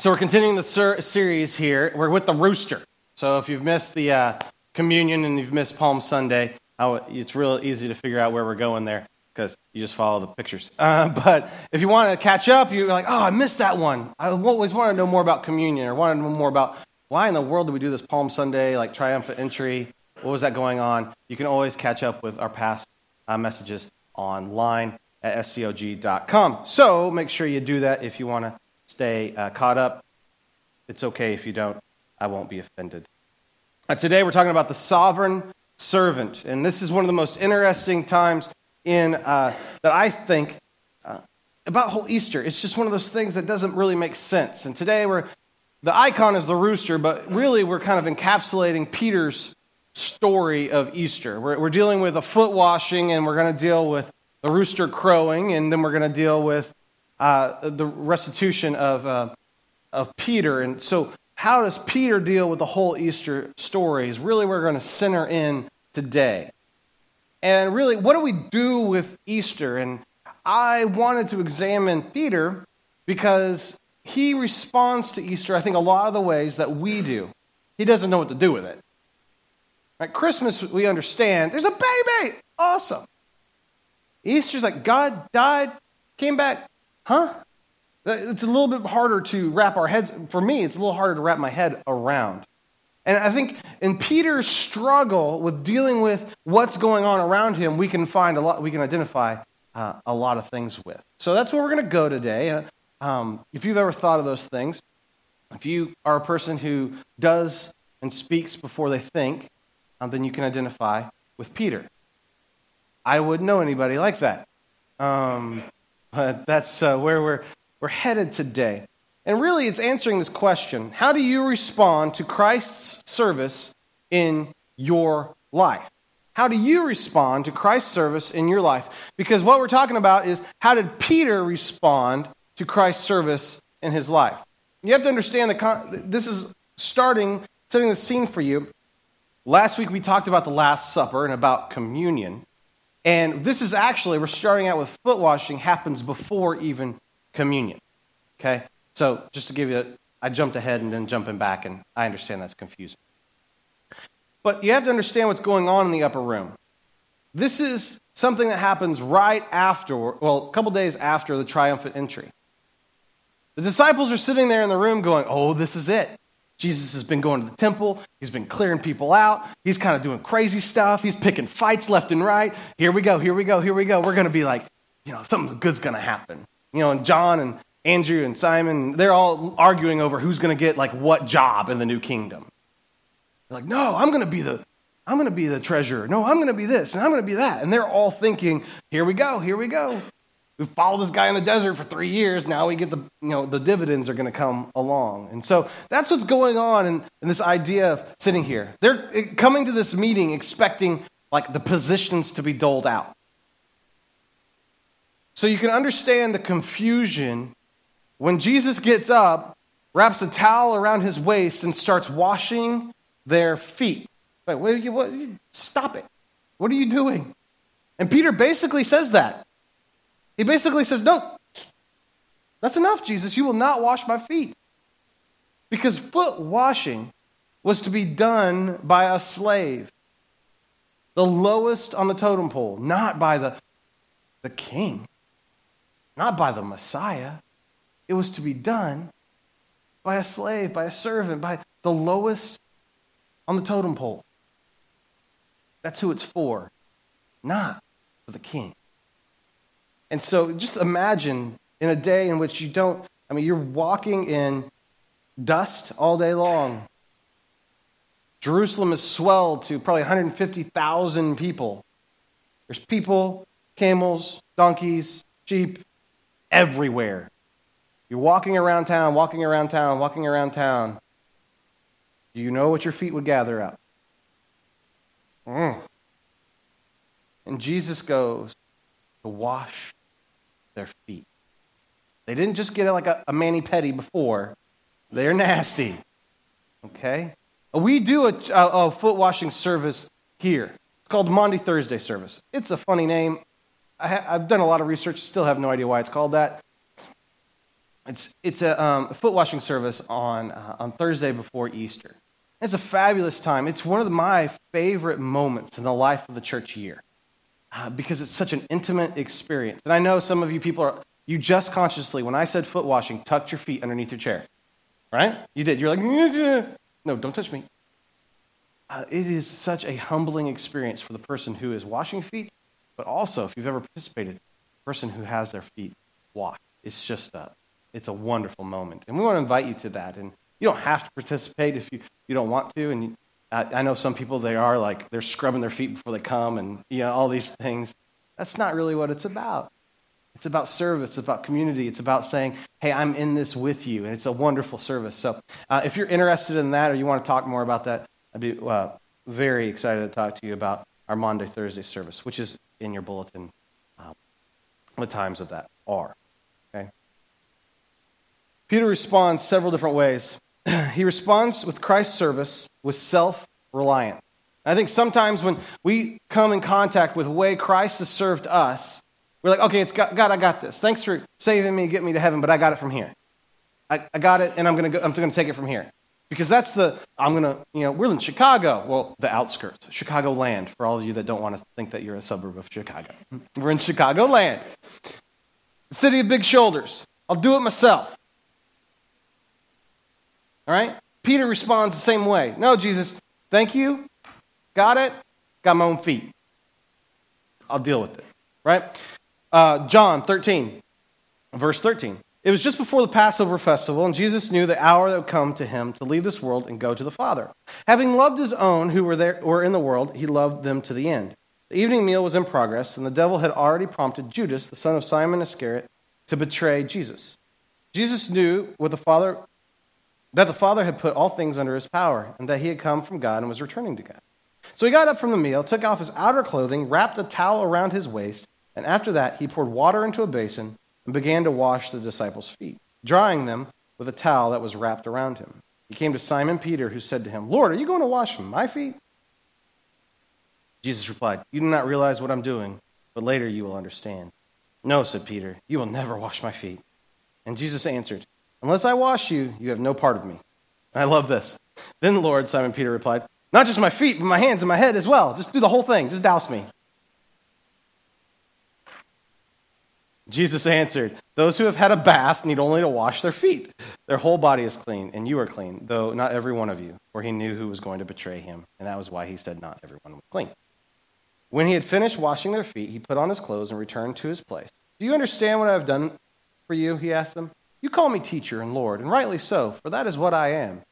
So we're continuing the ser- series here. We're with the rooster. So if you've missed the uh, communion and you've missed Palm Sunday, it's real easy to figure out where we're going there because you just follow the pictures. Uh, but if you want to catch up, you're like, oh, I missed that one. I always want to know more about communion or want to know more about why in the world do we do this Palm Sunday, like triumphant entry? What was that going on? You can always catch up with our past uh, messages online at scog.com. So make sure you do that if you want to stay uh, caught up. It's okay if you don't. I won't be offended. Uh, today we're talking about the sovereign servant, and this is one of the most interesting times in uh, that I think uh, about whole Easter. It's just one of those things that doesn't really make sense. And today we're the icon is the rooster, but really we're kind of encapsulating Peter's story of Easter. We're, we're dealing with a foot washing, and we're going to deal with the rooster crowing, and then we're going to deal with uh, the restitution of, uh, of Peter. And so, how does Peter deal with the whole Easter story? Is really we're going to center in today. And really, what do we do with Easter? And I wanted to examine Peter because he responds to Easter, I think, a lot of the ways that we do. He doesn't know what to do with it. At Christmas, we understand there's a baby. Awesome. Easter's like God died, came back, Huh? It's a little bit harder to wrap our heads, for me, it's a little harder to wrap my head around. And I think in Peter's struggle with dealing with what's going on around him, we can find a lot, we can identify uh, a lot of things with. So that's where we're going to go today. Um, if you've ever thought of those things, if you are a person who does and speaks before they think, um, then you can identify with Peter. I wouldn't know anybody like that. Um, but that's uh, where we're, we're headed today. And really, it's answering this question How do you respond to Christ's service in your life? How do you respond to Christ's service in your life? Because what we're talking about is how did Peter respond to Christ's service in his life? You have to understand that this is starting, setting the scene for you. Last week we talked about the Last Supper and about communion. And this is actually, we're starting out with foot washing, happens before even communion. Okay? So just to give you, a, I jumped ahead and then jumping back, and I understand that's confusing. But you have to understand what's going on in the upper room. This is something that happens right after, well, a couple days after the triumphant entry. The disciples are sitting there in the room going, Oh, this is it. Jesus has been going to the temple. He's been clearing people out. He's kind of doing crazy stuff. He's picking fights left and right. Here we go, here we go, here we go. We're going to be like, you know, something good's going to happen. You know, and John and Andrew and Simon, they're all arguing over who's going to get like what job in the new kingdom. They're like, no, I'm going to be the I'm going to be the treasurer. No, I'm going to be this and I'm going to be that. And they're all thinking, here we go, here we go. We've followed this guy in the desert for three years. Now we get the, you know, the dividends are going to come along. And so that's what's going on in, in this idea of sitting here. They're eh, coming to this meeting expecting like the positions to be doled out. So you can understand the confusion when Jesus gets up, wraps a towel around his waist, and starts washing their feet. Wait, what, what, stop it. What are you doing? And Peter basically says that. He basically says, No, that's enough, Jesus. You will not wash my feet. Because foot washing was to be done by a slave, the lowest on the totem pole, not by the, the king, not by the Messiah. It was to be done by a slave, by a servant, by the lowest on the totem pole. That's who it's for, not for the king. And so just imagine in a day in which you don't, I mean, you're walking in dust all day long. Jerusalem is swelled to probably 150,000 people. There's people, camels, donkeys, sheep everywhere. You're walking around town, walking around town, walking around town. Do you know what your feet would gather up? Mm. And Jesus goes to wash their feet. They didn't just get like a, a mani pedi before, they're nasty. Okay? We do a, a, a foot washing service here. It's called Maundy Thursday service. It's a funny name. I have done a lot of research, still have no idea why it's called that. It's, it's a, um, a foot washing service on, uh, on Thursday before Easter. It's a fabulous time. It's one of my favorite moments in the life of the church year uh, because it's such an intimate experience. And I know some of you people are, you just consciously, when I said foot washing, tucked your feet underneath your chair. Right? You did. You're like, no, don't touch me. Uh, it is such a humbling experience for the person who is washing feet, but also, if you've ever participated, the person who has their feet washed. It's just a, it's a wonderful moment. And we want to invite you to that. And you don't have to participate if you, you don't want to. And you, I, know some people, they are like, they're scrubbing their feet before they come and, you know, all these things. That's not really what it's about. It's about service. It's about community. It's about saying, hey, I'm in this with you. And it's a wonderful service. So uh, if you're interested in that or you want to talk more about that, I'd be uh, very excited to talk to you about our Maundy, Thursday service, which is in your bulletin. Um, the times of that are. Okay? Peter responds several different ways. he responds with Christ's service with self reliance. I think sometimes when we come in contact with the way Christ has served us, we're like, okay, it's God, God I got this. Thanks for saving me, getting me to heaven, but I got it from here. I, I got it, and I'm going to I'm going to take it from here. Because that's the, I'm going to, you know, we're in Chicago. Well, the outskirts, Chicago land, for all of you that don't want to think that you're a suburb of Chicago. We're in Chicago land. City of big shoulders. I'll do it myself. All right? Peter responds the same way. No, Jesus, thank you. Got it. Got my own feet. I'll deal with it. Right? Uh, John 13, verse 13. It was just before the Passover festival, and Jesus knew the hour that would come to him to leave this world and go to the Father. Having loved his own who were there were in the world, he loved them to the end. The evening meal was in progress, and the devil had already prompted Judas, the son of Simon Iscariot, to betray Jesus. Jesus knew what the Father that the Father had put all things under his power, and that he had come from God and was returning to God. So he got up from the meal, took off his outer clothing, wrapped a towel around his waist, and after that he poured water into a basin and began to wash the disciples' feet, drying them with a towel that was wrapped around him. He came to Simon Peter, who said to him, Lord, are you going to wash my feet? Jesus replied, You do not realize what I'm doing, but later you will understand. No, said Peter, you will never wash my feet. And Jesus answered, Unless I wash you, you have no part of me. I love this. Then, Lord, Simon Peter replied, Not just my feet, but my hands and my head as well. Just do the whole thing. Just douse me. Jesus answered, Those who have had a bath need only to wash their feet. Their whole body is clean, and you are clean, though not every one of you, for he knew who was going to betray him. And that was why he said, Not everyone was clean. When he had finished washing their feet, he put on his clothes and returned to his place. Do you understand what I have done for you? He asked them. You call me teacher and Lord, and rightly so, for that is what I am.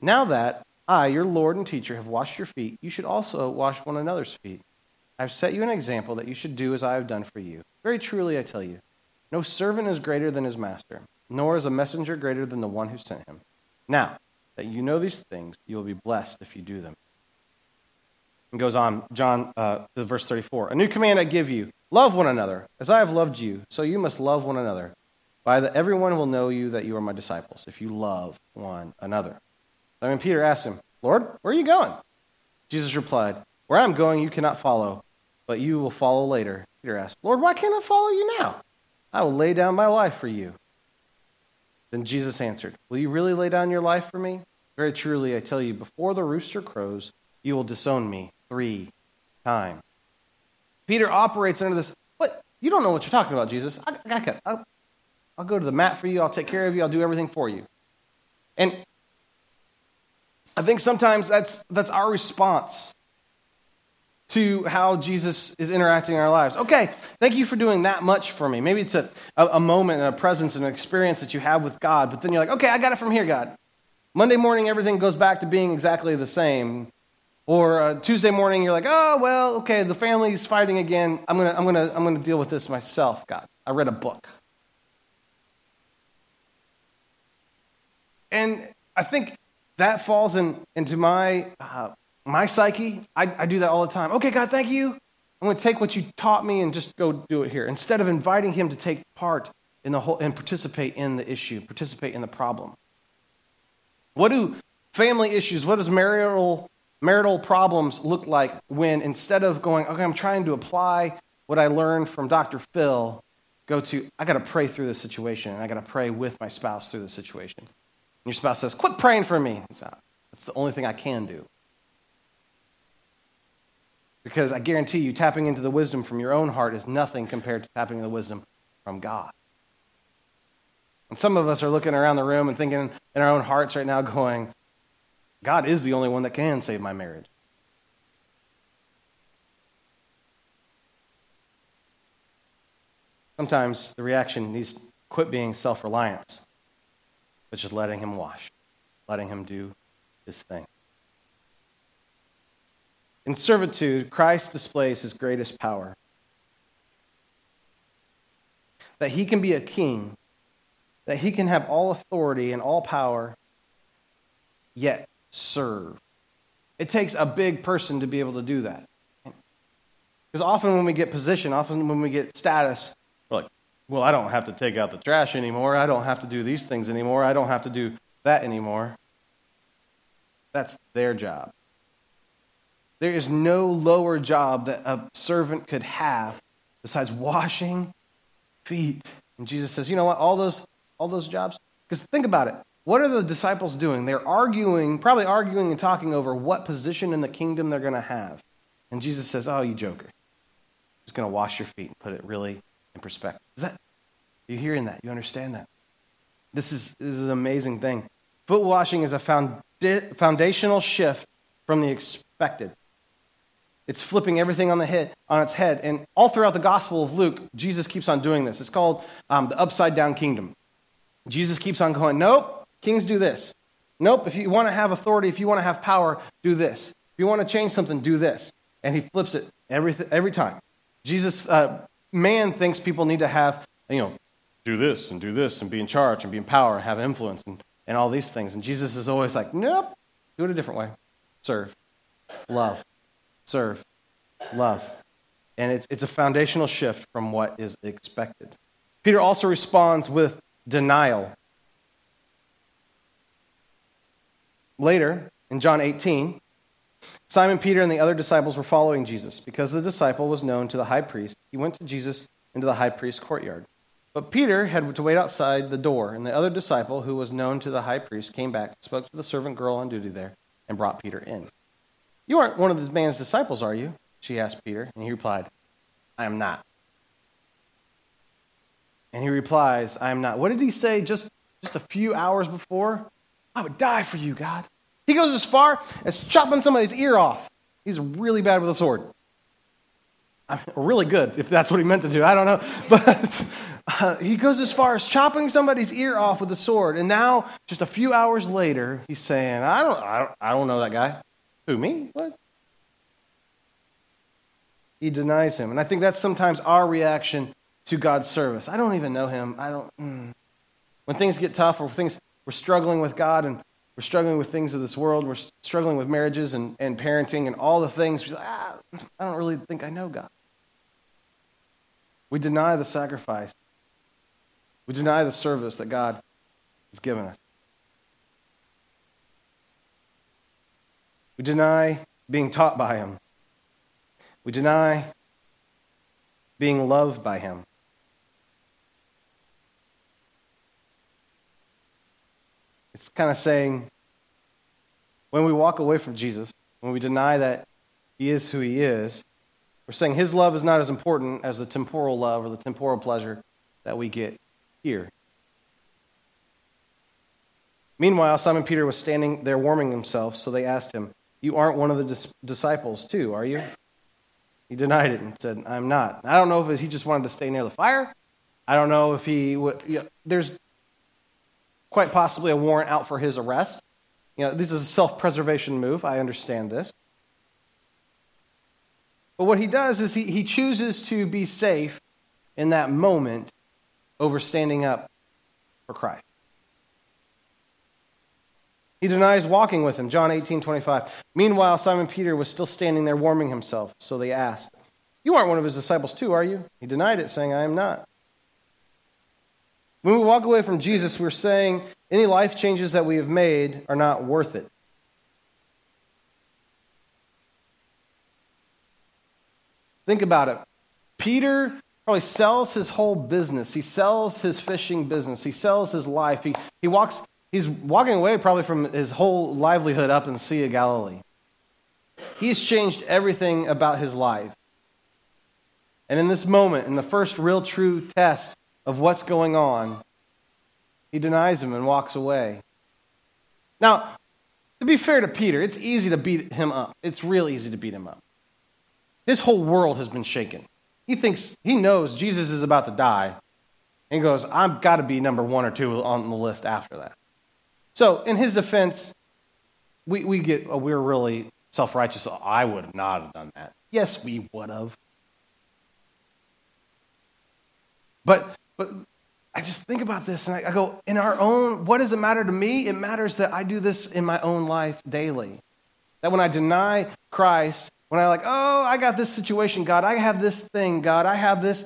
Now that I, your Lord and teacher, have washed your feet, you should also wash one another's feet. I have set you an example that you should do as I have done for you. Very truly, I tell you, no servant is greater than his master, nor is a messenger greater than the one who sent him. Now that you know these things, you will be blessed if you do them. And goes on, John, uh, verse 34. A new command I give you love one another. As I have loved you, so you must love one another. By the, everyone will know you that you are my disciples, if you love one another. Simon Peter asked him, Lord, where are you going? Jesus replied, Where I'm going, you cannot follow, but you will follow later. Peter asked, Lord, why can't I follow you now? I will lay down my life for you. Then Jesus answered, Will you really lay down your life for me? Very truly, I tell you, before the rooster crows, you will disown me three times. Peter operates under this, what? You don't know what you're talking about, Jesus. I, I, I'll, I'll go to the mat for you. I'll take care of you. I'll do everything for you. And I think sometimes that's, that's our response to how Jesus is interacting in our lives. Okay, thank you for doing that much for me. Maybe it's a, a, a moment and a presence and an experience that you have with God, but then you're like, okay, I got it from here, God. Monday morning, everything goes back to being exactly the same. Or uh, Tuesday morning, you're like, oh, well, okay, the family's fighting again. I'm going to I'm gonna, I'm gonna deal with this myself, God. I read a book. And I think that falls in, into my uh, my psyche, I, I do that all the time. Okay, God, thank you. I'm going to take what you taught me and just go do it here. Instead of inviting him to take part in the whole and participate in the issue, participate in the problem. What do family issues, what does marital marital problems look like when instead of going, okay, I'm trying to apply what I learned from Dr. Phil go to, I got to pray through this situation, and I got to pray with my spouse through this situation. Your spouse says, Quit praying for me. Uh, that's the only thing I can do. Because I guarantee you, tapping into the wisdom from your own heart is nothing compared to tapping into the wisdom from God. And some of us are looking around the room and thinking in our own hearts right now, going, God is the only one that can save my marriage. Sometimes the reaction needs to quit being self reliance, but just letting Him wash, letting Him do His thing. In servitude, Christ displays his greatest power. That he can be a king, that he can have all authority and all power, yet serve. It takes a big person to be able to do that. Because often when we get position, often when we get status, well, I don't have to take out the trash anymore. I don't have to do these things anymore. I don't have to do that anymore. That's their job. There is no lower job that a servant could have besides washing feet. And Jesus says, you know what? All those, all those jobs. Because think about it. What are the disciples doing? They're arguing, probably arguing and talking over what position in the kingdom they're going to have. And Jesus says, oh, you joker. He's going to wash your feet and put it really in perspective. Is that, you hearing that? You understand that? This is, this is an amazing thing. Foot washing is a founda- foundational shift from the expected. It's flipping everything on, the head, on its head. And all throughout the Gospel of Luke, Jesus keeps on doing this. It's called um, the upside down kingdom. Jesus keeps on going, nope, kings do this. Nope, if you want to have authority, if you want to have power, do this. If you want to change something, do this. And he flips it every, every time. Jesus, uh, man thinks people need to have, you know, do this and do this and be in charge and be in power and have influence and, and all these things. And Jesus is always like, nope, do it a different way. Serve, love, serve, love. And it's, it's a foundational shift from what is expected. Peter also responds with denial. Later, in John 18, Simon Peter and the other disciples were following Jesus. Because the disciple was known to the high priest, he went to Jesus into the high priest's courtyard. But Peter had to wait outside the door, and the other disciple, who was known to the high priest, came back, spoke to the servant girl on duty there, and brought Peter in. You aren't one of this man's disciples, are you? She asked Peter, and he replied, I am not. And he replies, I am not. What did he say just, just a few hours before? I would die for you, God. He goes as far as chopping somebody's ear off. He's really bad with a sword. I mean, really good, if that's what he meant to do. I don't know. But uh, he goes as far as chopping somebody's ear off with a sword. And now, just a few hours later, he's saying, I don't, I don't, I don't know that guy. Who, me? What? He denies him. And I think that's sometimes our reaction to God's service. I don't even know him. I don't. Mm. When things get tough or things we're struggling with God and we're struggling with things of this world, we're struggling with marriages and, and parenting and all the things, like, ah, I don't really think I know God. We deny the sacrifice. We deny the service that God has given us. We deny being taught by Him. We deny being loved by Him. It's kind of saying when we walk away from Jesus, when we deny that He is who He is, we're saying His love is not as important as the temporal love or the temporal pleasure that we get here. Meanwhile, Simon Peter was standing there warming himself, so they asked him, you aren't one of the dis- disciples, too, are you? He denied it and said, I'm not. I don't know if he just wanted to stay near the fire. I don't know if he know, there's quite possibly a warrant out for his arrest. You know, this is a self preservation move. I understand this. But what he does is he, he chooses to be safe in that moment over standing up for Christ. He denies walking with him. John 18, 25. Meanwhile, Simon Peter was still standing there warming himself. So they asked, You aren't one of his disciples, too, are you? He denied it, saying, I am not. When we walk away from Jesus, we're saying any life changes that we have made are not worth it. Think about it. Peter probably sells his whole business. He sells his fishing business. He sells his life. He, he walks, he's walking away probably from his whole livelihood up in the Sea of Galilee. He's changed everything about his life. And in this moment, in the first real true test of what's going on, he denies him and walks away. Now, to be fair to Peter, it's easy to beat him up. It's real easy to beat him up. His whole world has been shaken. He thinks, he knows Jesus is about to die. And goes, I've got to be number one or two on the list after that. So, in his defense, we, we get, oh, we're really self righteous. I would not have done that. Yes, we would have. But, but I just think about this and I, I go, in our own, what does it matter to me? It matters that I do this in my own life daily. That when I deny Christ, when I like, oh, I got this situation, God, I have this thing, God, I have this,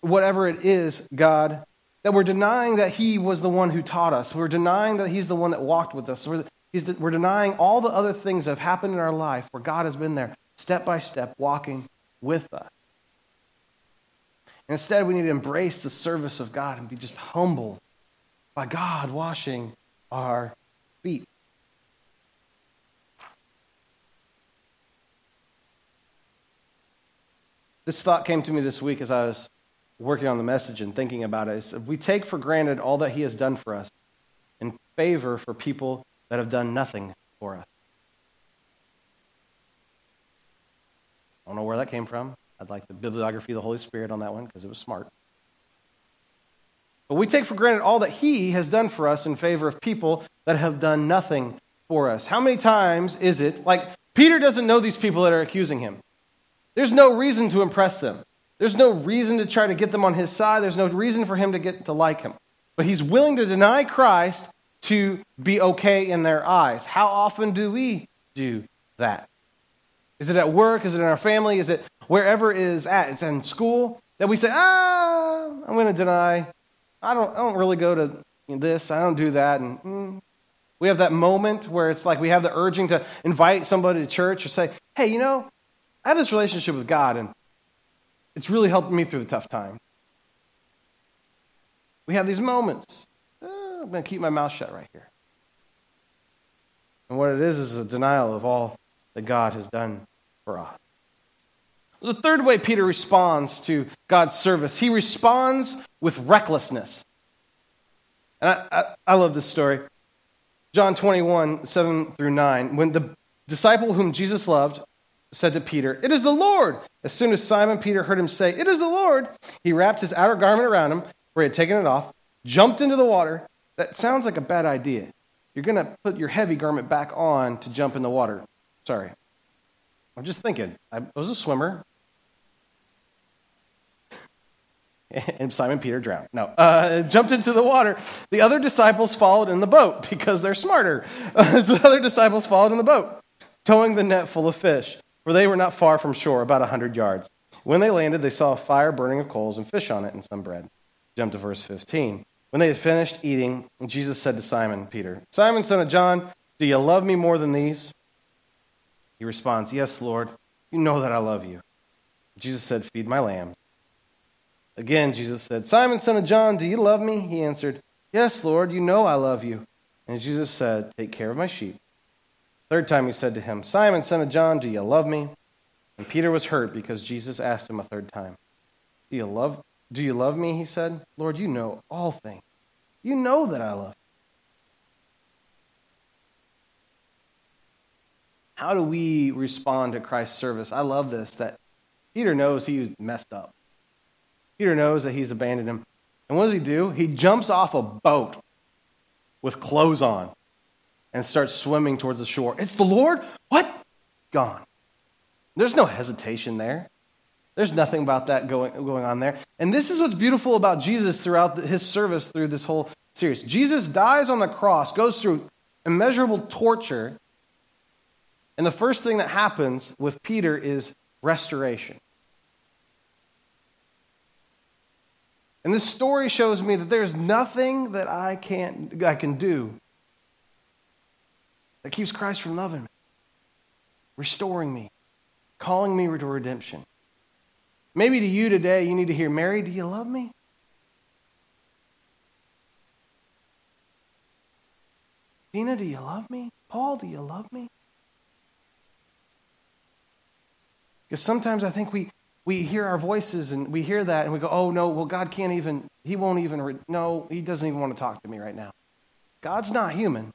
whatever it is, God, that we're denying that He was the one who taught us. We're denying that He's the one that walked with us. We're, we're denying all the other things that have happened in our life where God has been there, step by step, walking with us. Instead, we need to embrace the service of God and be just humbled by God washing our feet. This thought came to me this week as I was working on the message and thinking about it. If we take for granted all that He has done for us in favor for people that have done nothing for us. I don't know where that came from. I'd like the bibliography of the Holy Spirit on that one because it was smart. But we take for granted all that He has done for us in favor of people that have done nothing for us. How many times is it like Peter doesn't know these people that are accusing him? There's no reason to impress them. There's no reason to try to get them on his side. There's no reason for him to get to like him. But he's willing to deny Christ to be okay in their eyes. How often do we do that? Is it at work? Is it in our family? Is it wherever it is at? It's in school that we say, ah, I'm going to deny. I don't, I don't really go to this. I don't do that. And mm. we have that moment where it's like we have the urging to invite somebody to church or say, hey, you know, I have this relationship with God and it's really helped me through the tough time. We have these moments. Oh, I'm going to keep my mouth shut right here. And what it is is a denial of all that God has done for us. The third way Peter responds to God's service, he responds with recklessness. And I, I, I, love this story. John 21, 7 through 9. When the disciple whom Jesus loved said to Peter, It is the Lord. As soon as Simon Peter heard him say, It is the Lord, he wrapped his outer garment around him, where he had taken it off, jumped into the water. That sounds like a bad idea. You're going to put your heavy garment back on to jump in the water. Sorry. I'm just thinking. I was a swimmer. And Simon Peter drowned. No, uh, jumped into the water. The other disciples followed in the boat because they're smarter. the other disciples followed in the boat, towing the net full of fish, for they were not far from shore, about a hundred yards. When they landed, they saw a fire burning of coals and fish on it and some bread. Jump to verse 15. When they had finished eating, Jesus said to Simon Peter, Simon, son of John, do you love me more than these? He responds, Yes, Lord, you know that I love you. Jesus said, Feed my lambs. Again, Jesus said, Simon, son of John, do you love me? He answered, Yes, Lord, you know I love you. And Jesus said, Take care of my sheep. Third time he said to him, Simon, son of John, do you love me? And Peter was hurt because Jesus asked him a third time, Do you love, do you love me? He said, Lord, you know all things. You know that I love you. How do we respond to Christ's service? I love this that Peter knows he messed up. Peter knows that he's abandoned him. And what does he do? He jumps off a boat with clothes on and starts swimming towards the shore. It's the Lord? What? Gone. There's no hesitation there. There's nothing about that going, going on there. And this is what's beautiful about Jesus throughout the, his service through this whole series. Jesus dies on the cross, goes through immeasurable torture, and the first thing that happens with Peter is restoration. And this story shows me that there's nothing that I can't I can do that keeps Christ from loving me, restoring me, calling me to redemption, Maybe to you today, you need to hear, Mary, do you love me? Tina, do you love me? Paul, do you love me? Because sometimes I think we, we hear our voices and we hear that and we go, oh, no, well, God can't even, He won't even, re- no, He doesn't even want to talk to me right now. God's not human.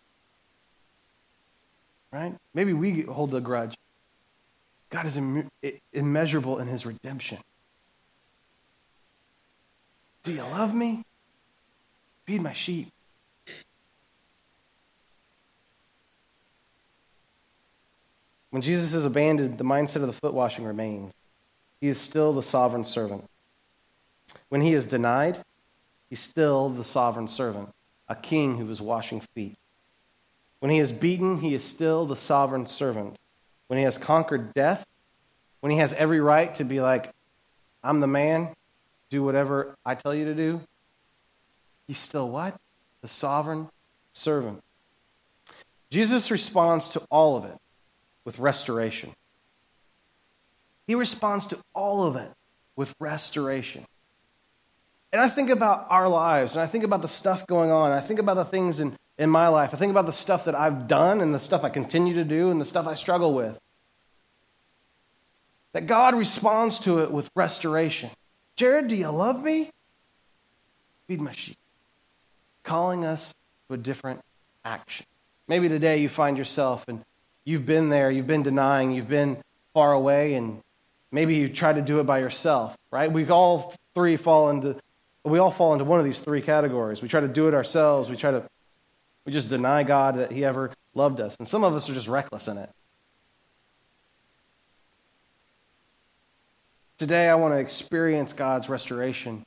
Right? Maybe we hold the grudge. God is Im- immeasurable in His redemption. Do you love me? Feed my sheep. When Jesus is abandoned, the mindset of the foot washing remains. He is still the sovereign servant. When he is denied, he's still the sovereign servant, a king who is washing feet. When he is beaten, he is still the sovereign servant. When he has conquered death, when he has every right to be like, I'm the man, do whatever I tell you to do, he's still what? The sovereign servant. Jesus responds to all of it with restoration. He responds to all of it with restoration. And I think about our lives, and I think about the stuff going on, I think about the things in, in my life, I think about the stuff that I've done and the stuff I continue to do and the stuff I struggle with. That God responds to it with restoration. Jared, do you love me? Feed my sheep. Calling us to a different action. Maybe today you find yourself in You've been there, you've been denying, you've been far away, and maybe you try to do it by yourself, right? We all three fall into we all fall into one of these three categories. We try to do it ourselves, we try to we just deny God that He ever loved us. And some of us are just reckless in it. Today I want to experience God's restoration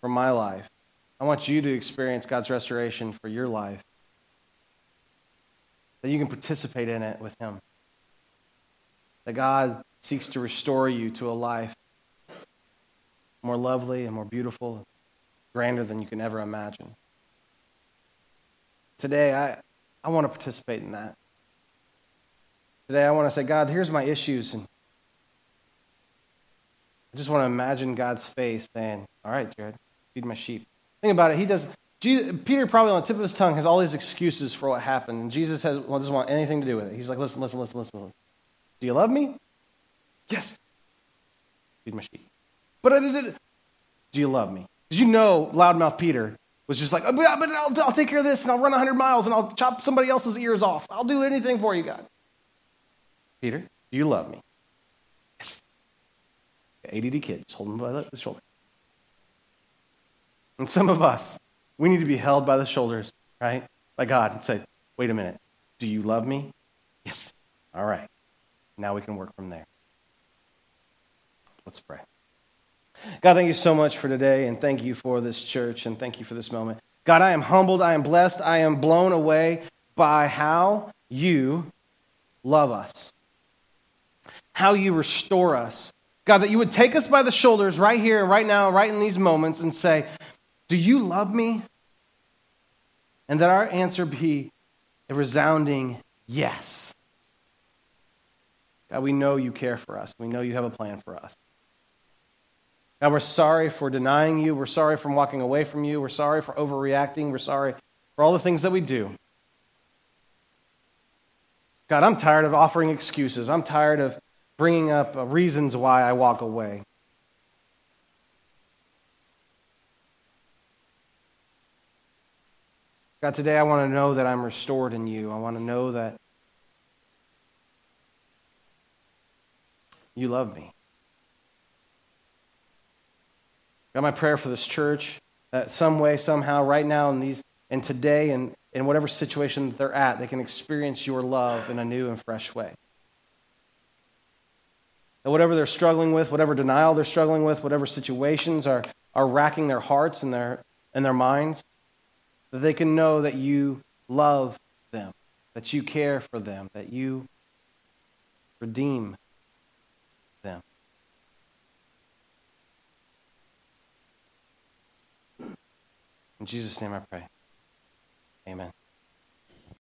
for my life. I want you to experience God's restoration for your life that you can participate in it with Him. That God seeks to restore you to a life more lovely and more beautiful, grander than you can ever imagine. Today, I, I want to participate in that. Today, I want to say, God, here's my issues. And I just want to imagine God's face saying, All right, Jared, feed my sheep. Think about it. He does Jesus, Peter, probably on the tip of his tongue, has all these excuses for what happened. And Jesus has, well, doesn't want anything to do with it. He's like, listen, listen, listen, listen. Do you love me? Yes. Feed my sheep. But I did Do you love me? Because you know, loudmouth Peter was just like, oh, but I'll, I'll take care of this and I'll run 100 miles and I'll chop somebody else's ears off. I'll do anything for you, God. Peter, do you love me? Yes. ADD kids, hold him by the shoulder. And some of us, we need to be held by the shoulders, right? By God and say, wait a minute, do you love me? Yes. All right. Now we can work from there. Let's pray. God, thank you so much for today, and thank you for this church, and thank you for this moment. God, I am humbled, I am blessed, I am blown away by how you love us, how you restore us. God, that you would take us by the shoulders right here and right now, right in these moments, and say, do you love me? And that our answer be a resounding yes. God, we know you care for us. We know you have a plan for us. God, we're sorry for denying you. We're sorry for walking away from you. We're sorry for overreacting. We're sorry for all the things that we do. God, I'm tired of offering excuses. I'm tired of bringing up reasons why I walk away. God, today I want to know that I'm restored in you. I want to know that you love me. God, my prayer for this church that some way, somehow, right now, in these, and today, and in whatever situation that they're at, they can experience your love in a new and fresh way. That whatever they're struggling with, whatever denial they're struggling with, whatever situations are, are racking their hearts and their, and their minds, that they can know that you love them, that you care for them, that you redeem them. In Jesus' name I pray. Amen.